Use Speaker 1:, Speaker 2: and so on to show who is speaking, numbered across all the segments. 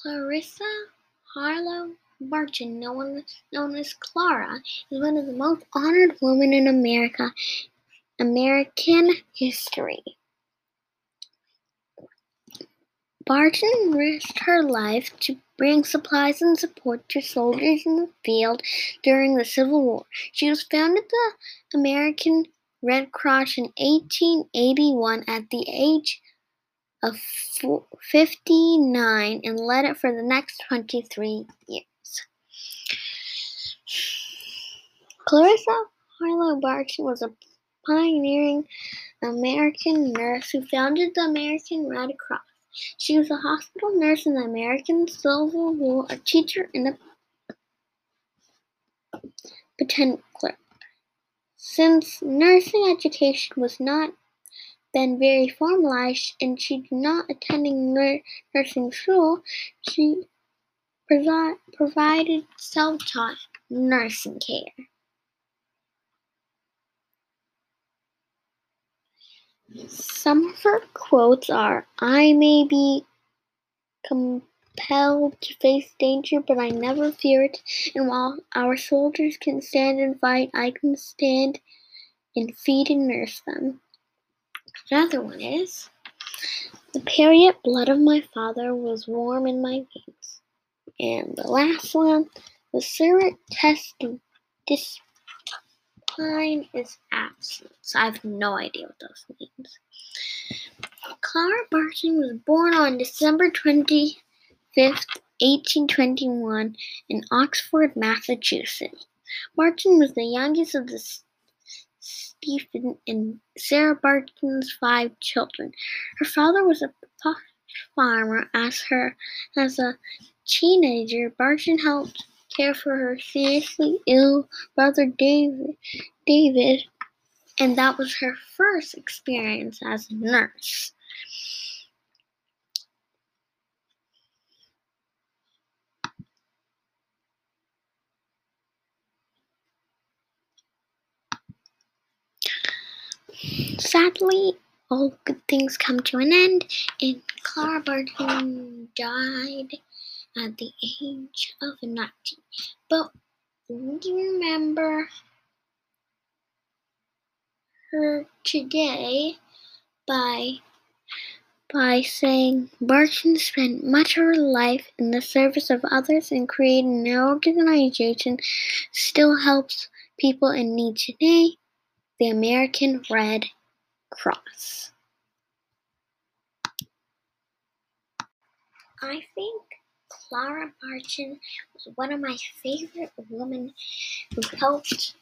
Speaker 1: Clarissa Harlowe Barton, known, known as Clara, is one of the most honored women in America, American history. Barton risked her life to bring supplies and support to soldiers in the field during the Civil War. She was founded the American Red Cross in 1881 at the age of 59 and led it for the next 23 years. Clarissa Harlowe Barton was a pioneering American nurse who founded the American Red Cross. She was a hospital nurse in the American Civil War, a teacher, and a patent clerk. Since nursing education was not then very formalized and she did not attending nursing school, she provided self-taught nursing care. Some of her quotes are I may be compelled to face danger, but I never fear it. And while our soldiers can stand and fight, I can stand and feed and nurse them. Another one is The period blood of my father was warm in my veins. And the last one, the Surrey test dis Decline is absence. I have no idea what those means. Clara Barton was born on December 25th, 1821, in Oxford, Massachusetts. Barton was the youngest of the Stephen and Sarah Barton's five children. Her father was a farmer. As her as a teenager, Barton helped care for her seriously ill brother David, David, and that was her first experience as a nurse. Sadly, all good things come to an end, and Clara Barton died at the age of 90. But remember her today by by saying Barton spent much of her life in the service of others and created an organization still helps people in need today, the American Red Cross. I think Clara Barton was one of my favorite women who helped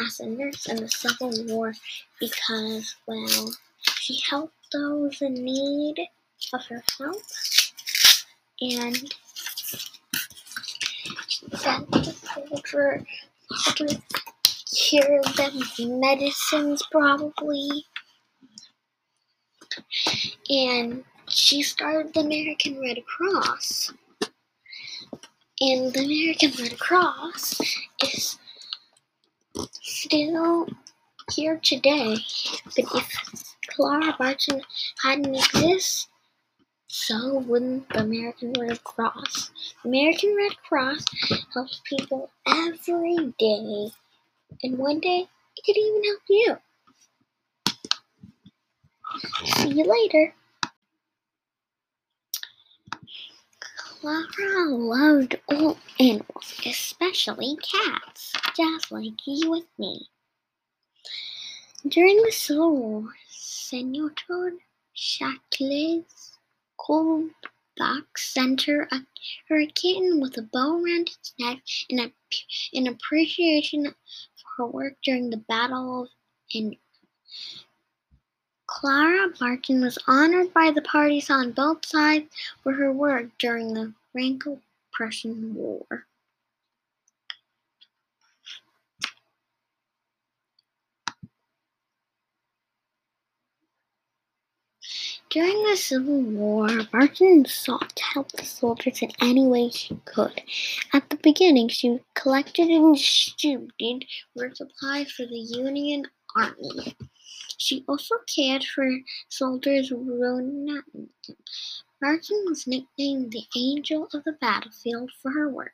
Speaker 1: as a nurse in the Civil War because, well, she helped those in need of her help and sent the soldier to cure them with medicines, probably. And she started the American Red Cross and the American Red Cross is still here today. But if Clara Barton hadn't existed, so wouldn't the American Red Cross. The American Red Cross helps people every day, and one day it could even help you. See you later. Clara loved all animals, especially cats, just like you with me. During the Civil War, Senator Shackley's cold box sent her a, kitten with a bow around its neck in, a, in appreciation for her work during the Battle of India. Clara Barton was honored by the parties on both sides for her work during the Franco-Prussian War. During the Civil War, Barton sought to help the soldiers in any way she could. At the beginning, she collected and distributed work supplies for the Union Army. She also cared for soldiers wounded Barton was nicknamed the Angel of the Battlefield for her work.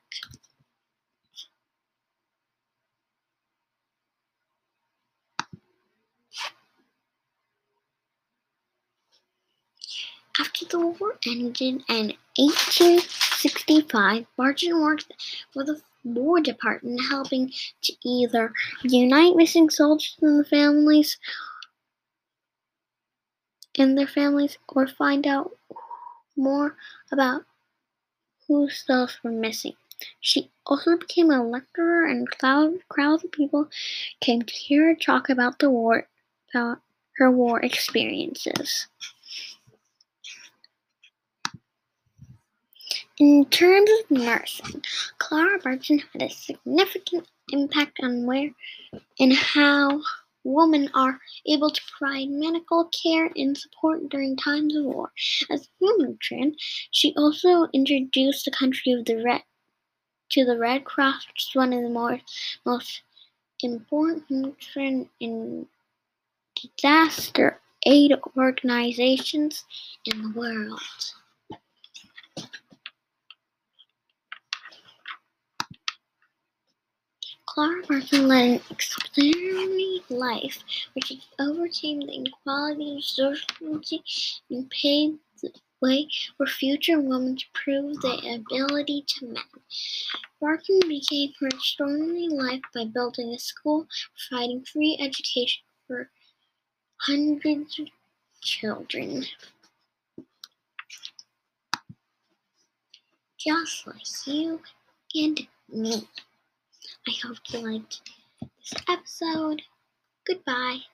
Speaker 1: After the war ended in 1865, Barton worked for the War Department, helping to either unite missing soldiers and families and their families, or find out more about whose those were missing. She also became a lecturer, and crowds of people came to hear her talk about the war, about her war experiences. In terms of nursing, Clara Barton had a significant impact on where and how women are able to provide medical care and support during times of war. As a matron, she also introduced the country of the Red to the Red Cross, which is one of the more, most important in disaster aid organizations in the world. Led an exemplary life which overcame the inequality of society and paved the way for future women to prove their ability to men. Barton became her extraordinary life by building a school, providing free education for hundreds of children. Just like you and me. I hope you liked this episode. Goodbye.